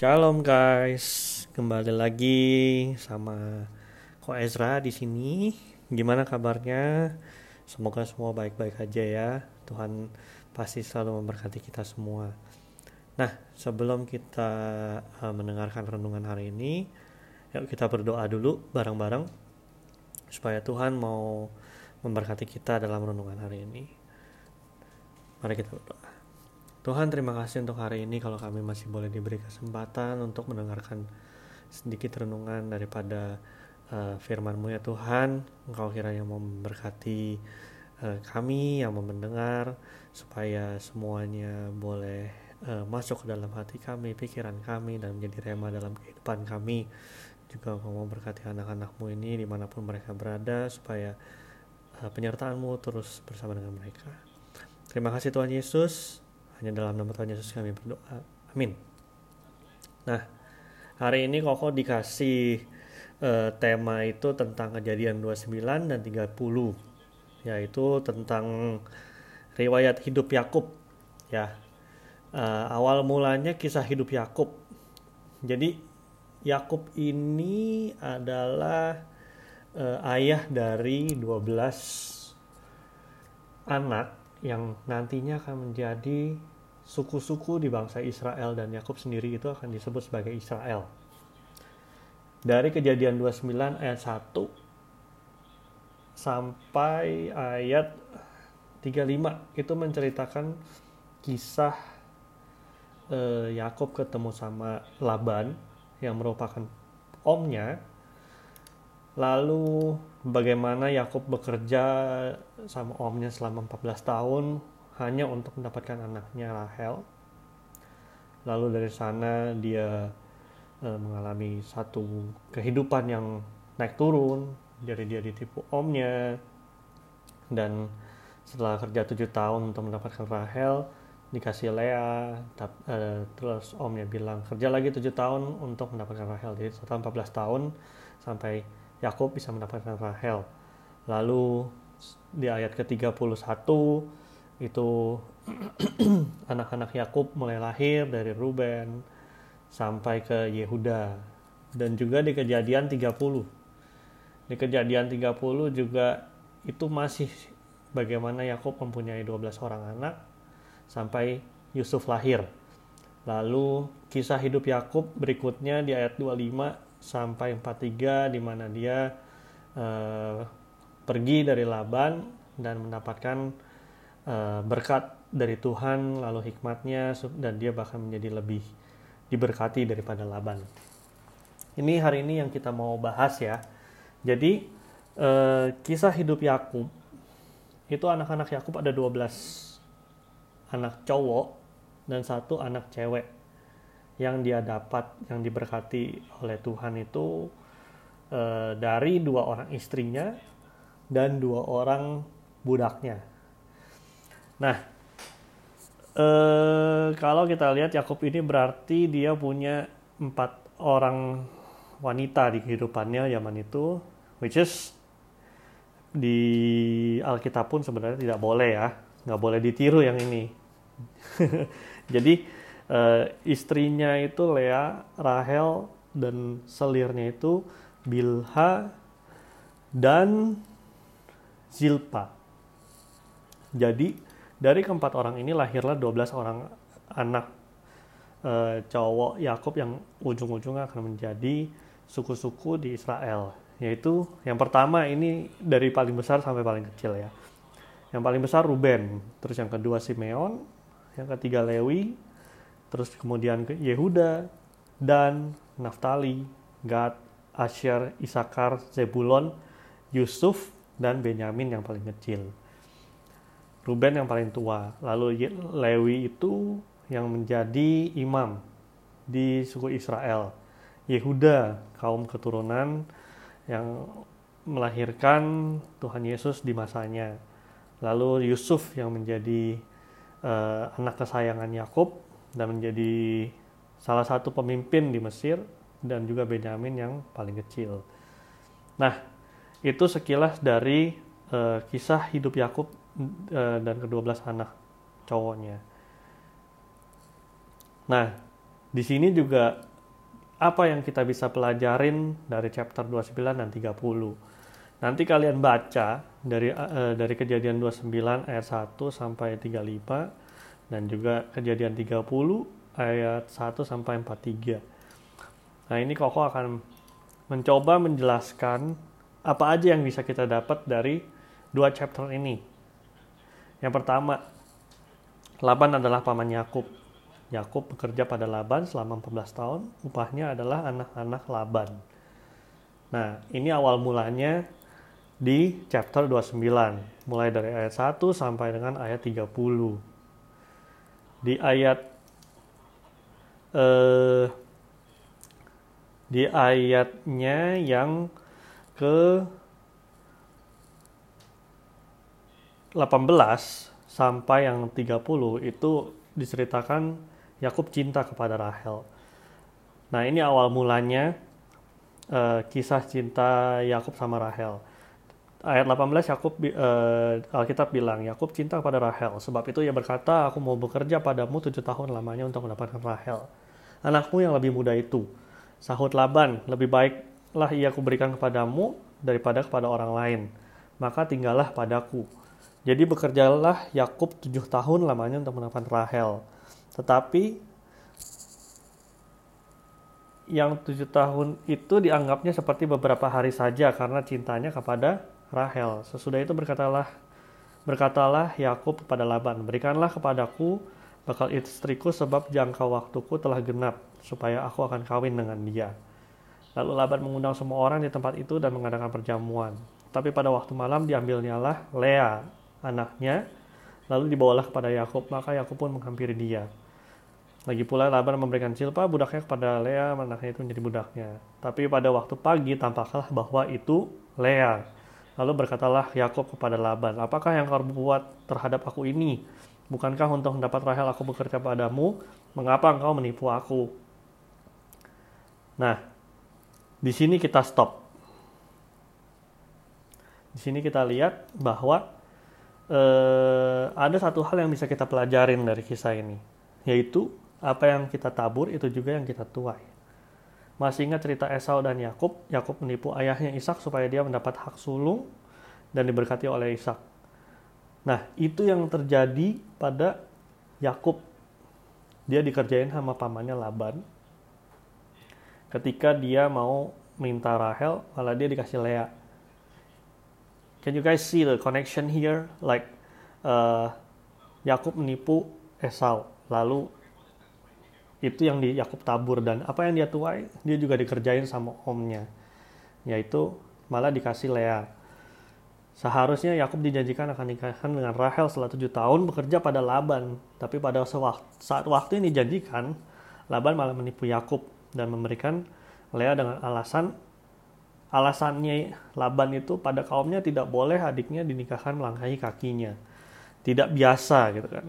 Shalom guys, kembali lagi sama Ko Ezra di sini. Gimana kabarnya? Semoga semua baik-baik aja ya. Tuhan pasti selalu memberkati kita semua. Nah, sebelum kita uh, mendengarkan renungan hari ini, yuk kita berdoa dulu bareng-bareng supaya Tuhan mau memberkati kita dalam renungan hari ini. Mari kita berdoa. Tuhan terima kasih untuk hari ini kalau kami masih boleh diberi kesempatan untuk mendengarkan sedikit renungan daripada uh, firman-Mu ya Tuhan. Engkau kiranya mau memberkati uh, kami yang mau mendengar supaya semuanya boleh uh, masuk ke dalam hati kami, pikiran kami dan menjadi rema dalam kehidupan kami. Juga engkau mau berkati anak-anakmu ini di mana pun mereka berada supaya uh, penyertaan-Mu terus bersama dengan mereka. Terima kasih Tuhan Yesus. Hanya dalam nama Tuhan Yesus kami berdoa. Amin. Nah, hari ini Koko dikasih uh, tema itu tentang kejadian 29 dan 30 yaitu tentang riwayat hidup Yakub ya. Uh, awal mulanya kisah hidup Yakub. Jadi Yakub ini adalah uh, ayah dari 12 anak yang nantinya akan menjadi suku-suku di bangsa Israel dan Yakub sendiri itu akan disebut sebagai Israel. Dari kejadian 29 ayat 1 sampai ayat 35 itu menceritakan kisah eh, Yakub ketemu sama Laban yang merupakan omnya Lalu bagaimana Yakub bekerja sama omnya selama 14 tahun hanya untuk mendapatkan anaknya Rahel. Lalu dari sana dia e, mengalami satu kehidupan yang naik turun. Jadi dia ditipu omnya dan setelah kerja tujuh tahun untuk mendapatkan Rahel dikasih Lea e, terus omnya bilang kerja lagi tujuh tahun untuk mendapatkan Rahel jadi total 14 tahun sampai Yakub bisa mendapatkan Rahel. Lalu di ayat ke-31 itu anak-anak Yakub mulai lahir dari Ruben sampai ke Yehuda dan juga di kejadian 30. Di kejadian 30 juga itu masih bagaimana Yakub mempunyai 12 orang anak sampai Yusuf lahir. Lalu kisah hidup Yakub berikutnya di ayat 25 sampai 43 di mana dia uh, pergi dari Laban dan mendapatkan uh, berkat dari Tuhan lalu hikmatnya dan dia bahkan menjadi lebih diberkati daripada Laban. Ini hari ini yang kita mau bahas ya. Jadi uh, kisah hidup Yakub itu anak-anak Yakub ada 12 anak cowok dan satu anak cewek yang dia dapat yang diberkati oleh Tuhan itu e, dari dua orang istrinya dan dua orang budaknya. Nah, e, kalau kita lihat Yakub ini berarti dia punya empat orang wanita di kehidupannya zaman itu, which is di Alkitab pun sebenarnya tidak boleh ya, nggak boleh ditiru yang ini. Jadi uh, istrinya itu Lea, Rahel, dan selirnya itu Bilha dan Zilpa. Jadi dari keempat orang ini lahirlah 12 orang anak uh, cowok Yakub yang ujung-ujungnya akan menjadi suku-suku di Israel. Yaitu yang pertama ini dari paling besar sampai paling kecil ya. Yang paling besar Ruben, terus yang kedua Simeon, yang ketiga Lewi, terus kemudian ke Yehuda, Dan, Naftali, Gad, Asher, Isakar, Zebulon, Yusuf, dan Benyamin yang paling kecil. Ruben yang paling tua, lalu Lewi itu yang menjadi imam di suku Israel. Yehuda, kaum keturunan yang melahirkan Tuhan Yesus di masanya. Lalu Yusuf yang menjadi uh, anak kesayangan Yakub dan menjadi salah satu pemimpin di Mesir dan juga Benyamin yang paling kecil. Nah, itu sekilas dari uh, kisah hidup Yakub dan kedua belas anak cowoknya. Nah, di sini juga apa yang kita bisa pelajarin dari chapter 29 dan 30. Nanti kalian baca dari uh, dari kejadian 29 ayat 1 sampai 35 dan juga kejadian 30 ayat 1 sampai 43. Nah, ini Koko akan mencoba menjelaskan apa aja yang bisa kita dapat dari dua chapter ini. Yang pertama, Laban adalah paman Yakub. Yakub bekerja pada Laban selama 14 tahun, upahnya adalah anak-anak Laban. Nah, ini awal mulanya di chapter 29, mulai dari ayat 1 sampai dengan ayat 30. Di ayat eh, di ayatnya yang ke 18 sampai yang 30 itu diceritakan Yakub cinta kepada Rahel. Nah, ini awal mulanya uh, kisah cinta Yakub sama Rahel. Ayat 18 Yakub uh, Alkitab bilang Yakub cinta kepada Rahel. Sebab itu ia berkata aku mau bekerja padamu tujuh tahun lamanya untuk mendapatkan Rahel. Anakmu yang lebih muda itu sahut Laban lebih baiklah ia kuberikan kepadamu daripada kepada orang lain. Maka tinggallah padaku jadi bekerjalah Yakub tujuh tahun lamanya untuk mendapatkan Rahel tetapi yang tujuh tahun itu dianggapnya seperti beberapa hari saja karena cintanya kepada Rahel. Sesudah itu berkatalah berkatalah Yakub kepada Laban, "Berikanlah kepadaku bakal istriku sebab jangka waktuku telah genap supaya aku akan kawin dengan dia." Lalu Laban mengundang semua orang di tempat itu dan mengadakan perjamuan. Tapi pada waktu malam diambilnyalah Lea, anaknya, lalu dibawalah kepada Yakub, maka Yakub pun menghampiri dia. Lagi pula Laban memberikan Silpa budaknya kepada Lea, anaknya itu menjadi budaknya. Tapi pada waktu pagi tampaklah bahwa itu Lea. Lalu berkatalah Yakob kepada Laban, apakah yang kau buat terhadap aku ini? Bukankah untuk mendapat Rahel aku bekerja padamu? Mengapa engkau menipu aku? Nah, di sini kita stop. Di sini kita lihat bahwa eh, ada satu hal yang bisa kita pelajarin dari kisah ini, yaitu apa yang kita tabur itu juga yang kita tuai. Masih ingat cerita Esau dan Yakub? Yakub menipu ayahnya Ishak supaya dia mendapat hak sulung dan diberkati oleh Ishak. Nah, itu yang terjadi pada Yakub. Dia dikerjain sama pamannya Laban. Ketika dia mau minta Rahel, malah dia dikasih Lea. Can you guys see the connection here? Like uh, Yakub menipu Esau, lalu itu yang di Yakub tabur dan apa yang dia tuai dia juga dikerjain sama omnya yaitu malah dikasih Lea seharusnya Yakub dijanjikan akan nikahkan dengan Rahel setelah tujuh tahun bekerja pada Laban tapi pada saat waktu ini dijanjikan Laban malah menipu Yakub dan memberikan Lea dengan alasan alasannya Laban itu pada kaumnya tidak boleh adiknya dinikahkan melangkahi kakinya tidak biasa gitu kan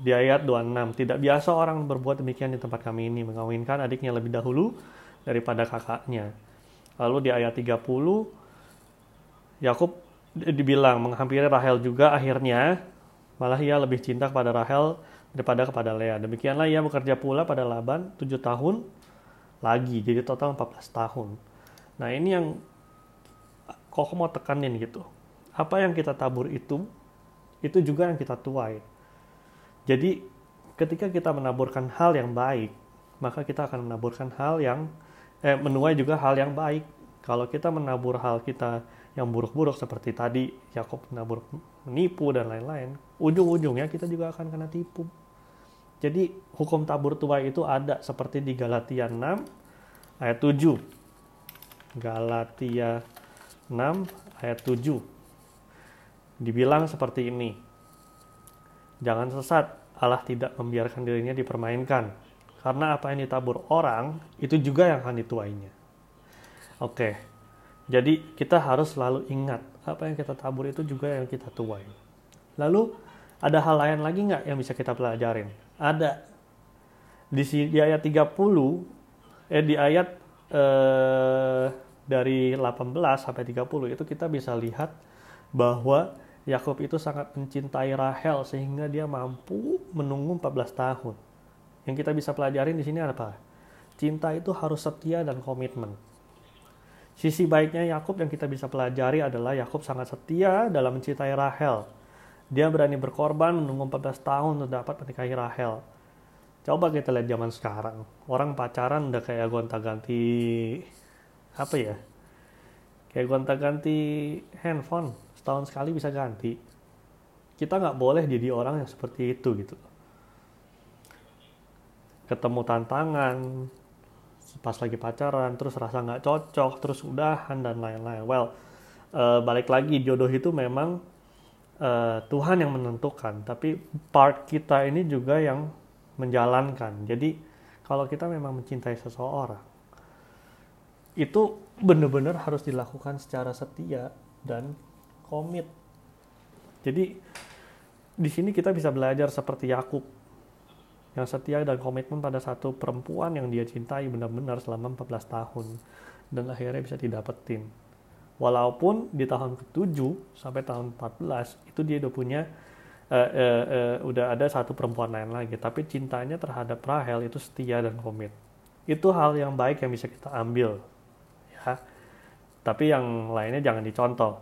di ayat 26, tidak biasa orang berbuat demikian di tempat kami ini, mengawinkan adiknya lebih dahulu daripada kakaknya. Lalu di ayat 30, Yakub dibilang menghampiri Rahel juga akhirnya, malah ia lebih cinta kepada Rahel daripada kepada Lea. Demikianlah ia bekerja pula pada Laban 7 tahun lagi, jadi total 14 tahun. Nah ini yang kok mau tekanin gitu. Apa yang kita tabur itu, itu juga yang kita tuai jadi ketika kita menaburkan hal yang baik, maka kita akan menaburkan hal yang eh, menuai juga hal yang baik. Kalau kita menabur hal kita yang buruk-buruk seperti tadi Yakob menabur menipu dan lain-lain, ujung-ujungnya kita juga akan kena tipu. Jadi hukum tabur tuai itu ada seperti di Galatia 6 ayat 7. Galatia 6 ayat 7. Dibilang seperti ini. Jangan sesat, Allah tidak membiarkan dirinya dipermainkan. Karena apa yang ditabur orang, itu juga yang akan dituainya. Oke, jadi kita harus selalu ingat, apa yang kita tabur itu juga yang kita tuai. Lalu, ada hal lain lagi nggak yang bisa kita pelajarin? Ada. Di, di ayat 30, eh di ayat eh, dari 18 sampai 30 itu kita bisa lihat bahwa Yakob itu sangat mencintai Rahel sehingga dia mampu menunggu 14 tahun. Yang kita bisa pelajarin di sini apa? Cinta itu harus setia dan komitmen. Sisi baiknya Yakub yang kita bisa pelajari adalah Yakub sangat setia dalam mencintai Rahel. Dia berani berkorban menunggu 14 tahun untuk dapat menikahi Rahel. Coba kita lihat zaman sekarang. Orang pacaran udah kayak gonta-ganti apa ya? Kayak gonta-ganti handphone. Setahun sekali bisa ganti. Kita nggak boleh jadi orang yang seperti itu gitu. Ketemu tantangan, pas lagi pacaran terus rasa nggak cocok terus udahan dan lain-lain well uh, balik lagi jodoh itu memang uh, Tuhan yang menentukan tapi part kita ini juga yang menjalankan jadi kalau kita memang mencintai seseorang itu benar-benar harus dilakukan secara setia dan komit jadi di sini kita bisa belajar seperti Yakub yang setia dan komitmen pada satu perempuan yang dia cintai benar-benar selama 14 tahun dan akhirnya bisa didapetin. Walaupun di tahun ke-7 sampai tahun 14 itu dia udah punya uh, uh, uh, udah ada satu perempuan lain lagi, tapi cintanya terhadap Rahel itu setia dan komit. Itu hal yang baik yang bisa kita ambil. Tapi yang lainnya jangan dicontoh.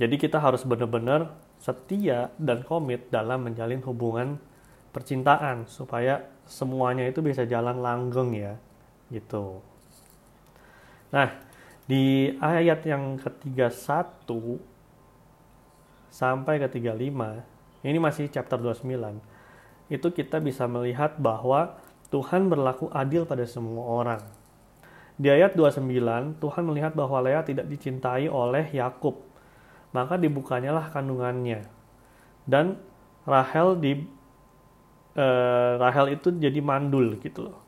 Jadi kita harus benar-benar setia dan komit dalam menjalin hubungan percintaan supaya semuanya itu bisa jalan langgeng ya gitu. Nah, di ayat yang ketiga satu sampai ketiga lima ini masih chapter 29, itu kita bisa melihat bahwa Tuhan berlaku adil pada semua orang. Di ayat 29, Tuhan melihat bahwa Lea tidak dicintai oleh Yakub, maka dibukanyalah kandungannya. Dan Rahel di uh, Rahel itu jadi mandul gitu loh.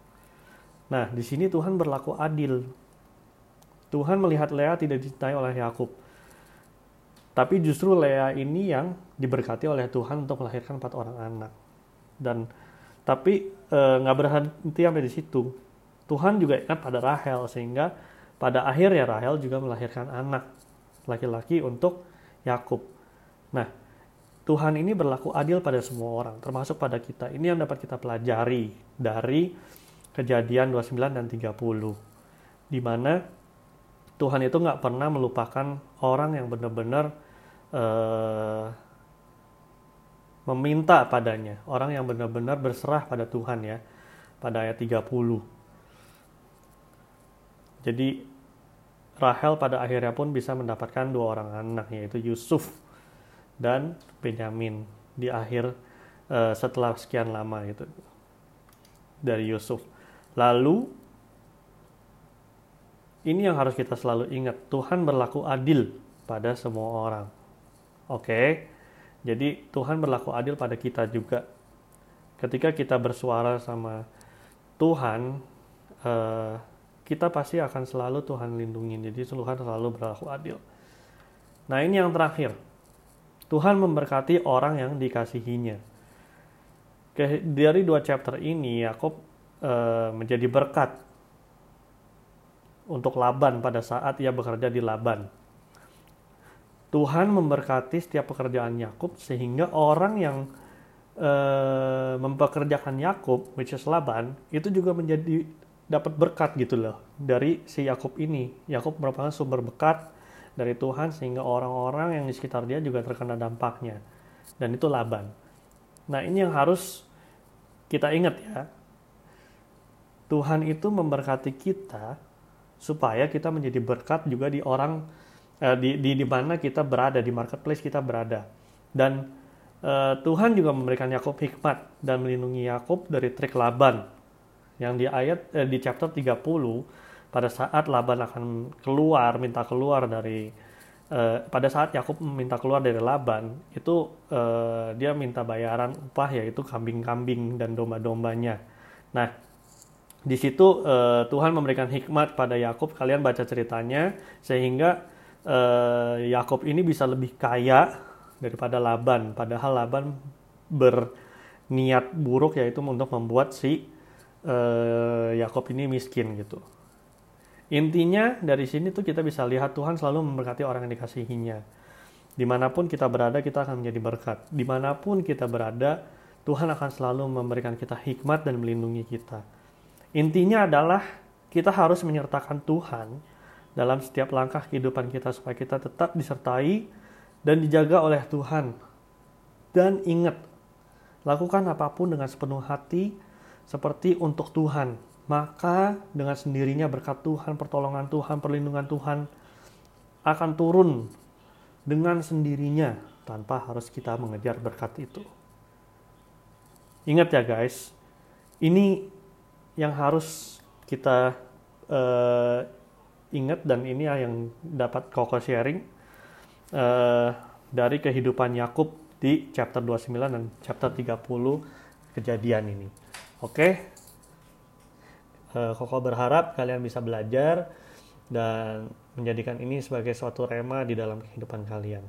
Nah, di sini Tuhan berlaku adil. Tuhan melihat Lea tidak dicintai oleh Yakub. Tapi justru Lea ini yang diberkati oleh Tuhan untuk melahirkan empat orang anak. Dan tapi eh, nggak e, berhenti sampai di situ. Tuhan juga ingat pada Rahel sehingga pada akhirnya Rahel juga melahirkan anak laki-laki untuk Yakub. Nah, Tuhan ini berlaku adil pada semua orang, termasuk pada kita. Ini yang dapat kita pelajari dari kejadian 29 dan 30. Di mana Tuhan itu nggak pernah melupakan orang yang benar-benar uh, meminta padanya. Orang yang benar-benar berserah pada Tuhan ya. Pada ayat 30. Jadi Rahel pada akhirnya pun bisa mendapatkan dua orang anak yaitu Yusuf dan Benyamin di akhir uh, setelah sekian lama itu dari Yusuf. Lalu ini yang harus kita selalu ingat, Tuhan berlaku adil pada semua orang. Oke. Okay? Jadi Tuhan berlaku adil pada kita juga. Ketika kita bersuara sama Tuhan, uh, kita pasti akan selalu Tuhan lindungi. Jadi Tuhan selalu berlaku adil. Nah ini yang terakhir. Tuhan memberkati orang yang dikasihinya. Dari dua chapter ini, Yakob e, menjadi berkat untuk Laban pada saat ia bekerja di Laban. Tuhan memberkati setiap pekerjaan Yakub sehingga orang yang e, mempekerjakan Yakub, which is Laban, itu juga menjadi dapat berkat gitu loh dari si Yakub ini. Yakub merupakan sumber berkat dari Tuhan sehingga orang-orang yang di sekitar dia juga terkena dampaknya. Dan itu Laban. Nah ini yang harus kita ingat ya. Tuhan itu memberkati kita supaya kita menjadi berkat juga di orang eh, di, di di mana kita berada di marketplace kita berada. Dan eh, Tuhan juga memberikan Yakub hikmat dan melindungi Yakub dari trik Laban yang di ayat eh, di chapter 30 pada saat Laban akan keluar minta keluar dari uh, pada saat Yakub minta keluar dari Laban itu uh, dia minta bayaran upah yaitu kambing-kambing dan domba-dombanya. Nah di situ uh, Tuhan memberikan hikmat pada Yakub kalian baca ceritanya sehingga uh, Yakub ini bisa lebih kaya daripada Laban padahal Laban berniat buruk yaitu untuk membuat si uh, Yakub ini miskin gitu. Intinya dari sini tuh kita bisa lihat Tuhan selalu memberkati orang yang dikasihinya. Di mana pun kita berada kita akan menjadi berkat. Di mana pun kita berada Tuhan akan selalu memberikan kita hikmat dan melindungi kita. Intinya adalah kita harus menyertakan Tuhan dalam setiap langkah kehidupan kita supaya kita tetap disertai dan dijaga oleh Tuhan. Dan ingat, lakukan apa pun dengan sepenuh hati seperti untuk Tuhan. Maka dengan sendirinya berkat Tuhan, pertolongan Tuhan, perlindungan Tuhan akan turun dengan sendirinya tanpa harus kita mengejar berkat itu. Ingat ya guys, ini yang harus kita uh, ingat dan ini yang dapat Koko sharing uh, dari kehidupan Yakub di chapter 29 dan chapter 30 kejadian ini. Oke. Okay? Uh, Koko berharap kalian bisa belajar dan menjadikan ini sebagai suatu rema di dalam kehidupan kalian.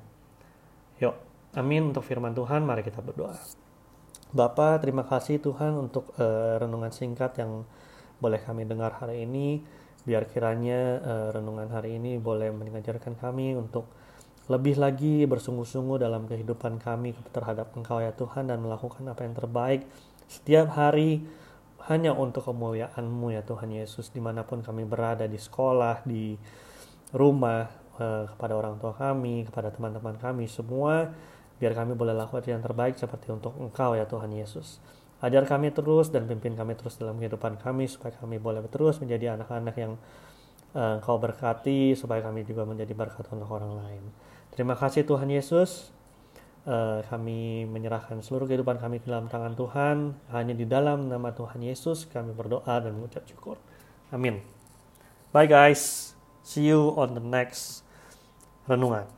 Yuk, amin untuk firman Tuhan, mari kita berdoa. Bapak, terima kasih Tuhan untuk uh, renungan singkat yang boleh kami dengar hari ini. Biar kiranya uh, renungan hari ini boleh mengajarkan kami untuk lebih lagi bersungguh-sungguh dalam kehidupan kami terhadap Engkau ya Tuhan dan melakukan apa yang terbaik setiap hari hanya untuk kemuliaan-Mu ya Tuhan Yesus di mana pun kami berada di sekolah, di rumah, uh, kepada orang tua kami, kepada teman-teman kami semua biar kami boleh lakukan yang terbaik seperti untuk Engkau ya Tuhan Yesus. Ajar kami terus dan pimpin kami terus dalam kehidupan kami supaya kami boleh terus menjadi anak-anak yang uh, Engkau berkati supaya kami juga menjadi berkat untuk orang lain. Terima kasih Tuhan Yesus. Uh, kami menyerahkan seluruh kehidupan kami ke dalam tangan Tuhan. Hanya di dalam nama Tuhan Yesus kami berdoa dan mengucap syukur. Amin. Bye guys. See you on the next renungan.